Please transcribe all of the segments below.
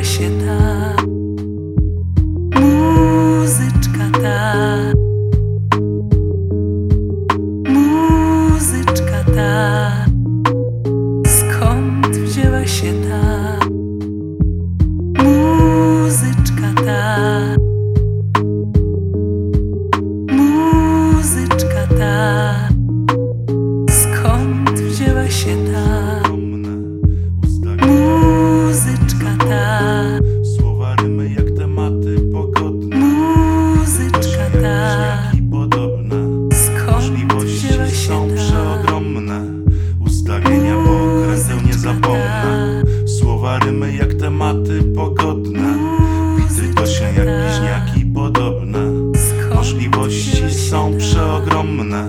Kochały się tak Muzyczka ta. Muzyczka ta. Skąd wzięła się ta Muzyczka ta? Muzyczka ta. Skąd wzięła się ta Wycięła rymy jak tematy pogodne. Bity to się jak bliźniaki podobne. Możliwości są przeogromne.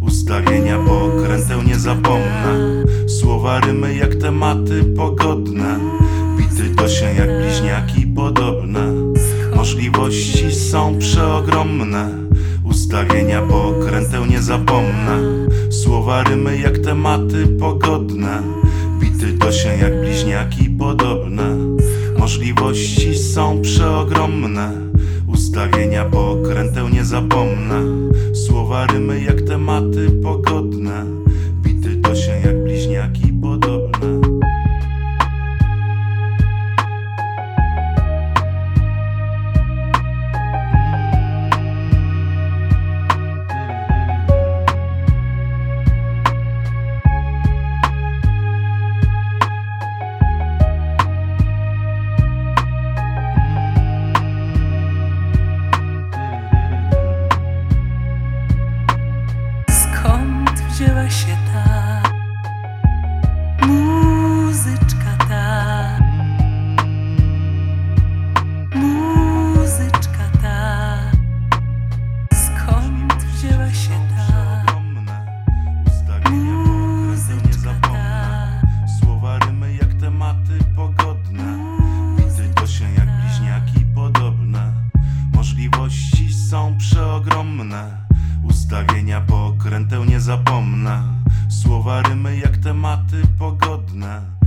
Ustawienia po krętę nie zapomnę. Słowa rymy jak tematy pogodne. Bity to się jak bliźniaki podobne. Możliwości są przeogromne. Ustawienia po krętę nie zapomnę. Słowa rymy jak tematy pogodne. Się jak bliźniaki podobne. Możliwości są przeogromne. Ustawienia pokręteł nie zapomnę. Słowa rymy jak tematy pogodne Skąd wzięła się ta muzyczka ta? Muzyczka ta. Skąd wzięła się ta nie zapomnę Słowa rymy jak tematy pogodne Bity do się jak bliźniaki podobne Możliwości są przeogromne Ustawienia pokręteł nie zapomnę. Słowa rymy jak tematy pogodne